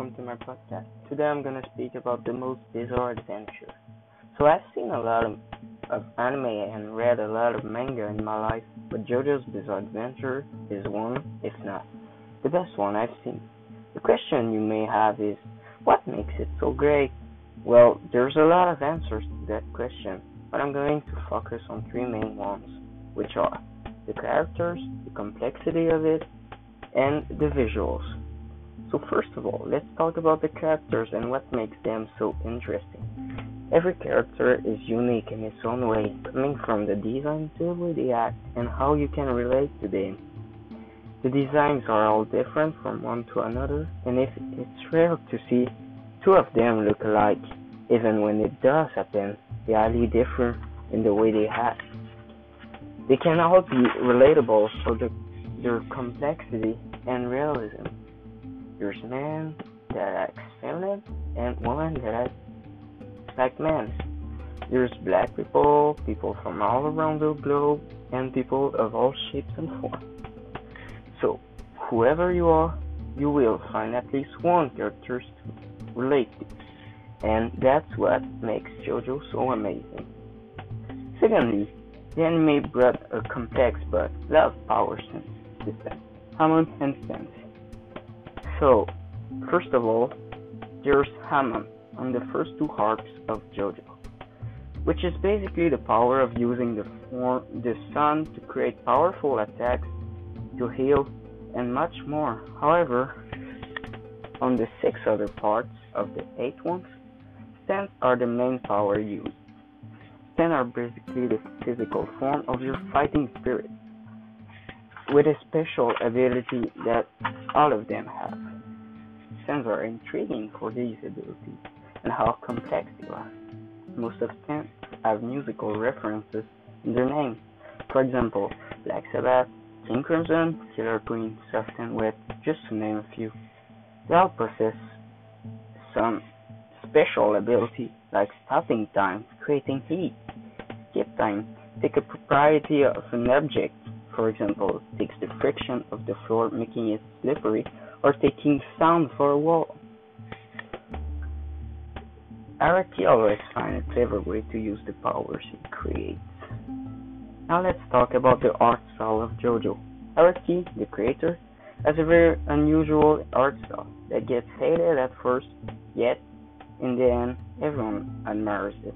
welcome to my podcast. Today I'm gonna speak about the most bizarre adventure. So I've seen a lot of, of anime and read a lot of manga in my life, but JoJo's Bizarre Adventure is one, if not the best one I've seen. The question you may have is, what makes it so great? Well, there's a lot of answers to that question, but I'm going to focus on three main ones, which are the characters, the complexity of it, and the visuals. So first of all, let's talk about the characters and what makes them so interesting. Every character is unique in its own way, coming from the design to the way they act and how you can relate to them. The designs are all different from one to another, and if it's rare to see two of them look alike, even when it does happen, they highly differ in the way they act. They can all be relatable for the, their complexity and realism. There's men that act feminine and women that act like men. There's black people, people from all around the globe, and people of all shapes and forms. So, whoever you are, you will find at least one character to relate to. And that's what makes JoJo so amazing. Secondly, the anime brought a complex but love power system, Hamon and Stands. So, first of all, there's Hamon on the first two arcs of JoJo, which is basically the power of using the, form, the sun to create powerful attacks, to heal, and much more. However, on the six other parts of the eight ones, stands are the main power used. Stands are basically the physical form of your fighting spirit with a special ability that all of them have. Are intriguing for these abilities and how complex they are. Most of them have musical references in their names. For example, Black Sabbath, King Crimson, Killer Queen, Soft and Wet, just to name a few. They all possess some special ability like stopping time, creating heat, skip time, take a property of an object for example, takes the friction of the floor making it slippery, or taking sound for a wall. Araki always finds a clever way to use the powers he creates. Now let's talk about the art style of JoJo. Araki, the creator, has a very unusual art style that gets hated at first, yet in the end everyone admires it.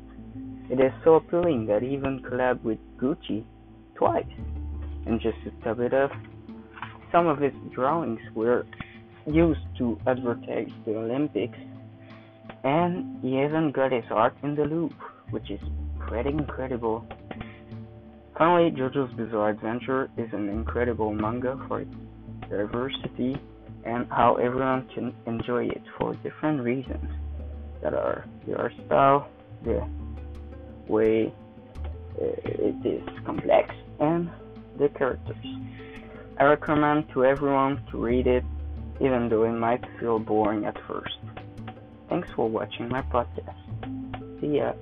It is so appealing that he even collabed with Gucci twice. And just to top it off, some of his drawings were used to advertise the Olympics, and he even got his art in the Louvre, which is pretty incredible. Finally, JoJo's Bizarre Adventure is an incredible manga for its diversity and how everyone can enjoy it for different reasons that are the art style, the way uh, it is complex, and the characters. I recommend to everyone to read it, even though it might feel boring at first. Thanks for watching my podcast. See ya.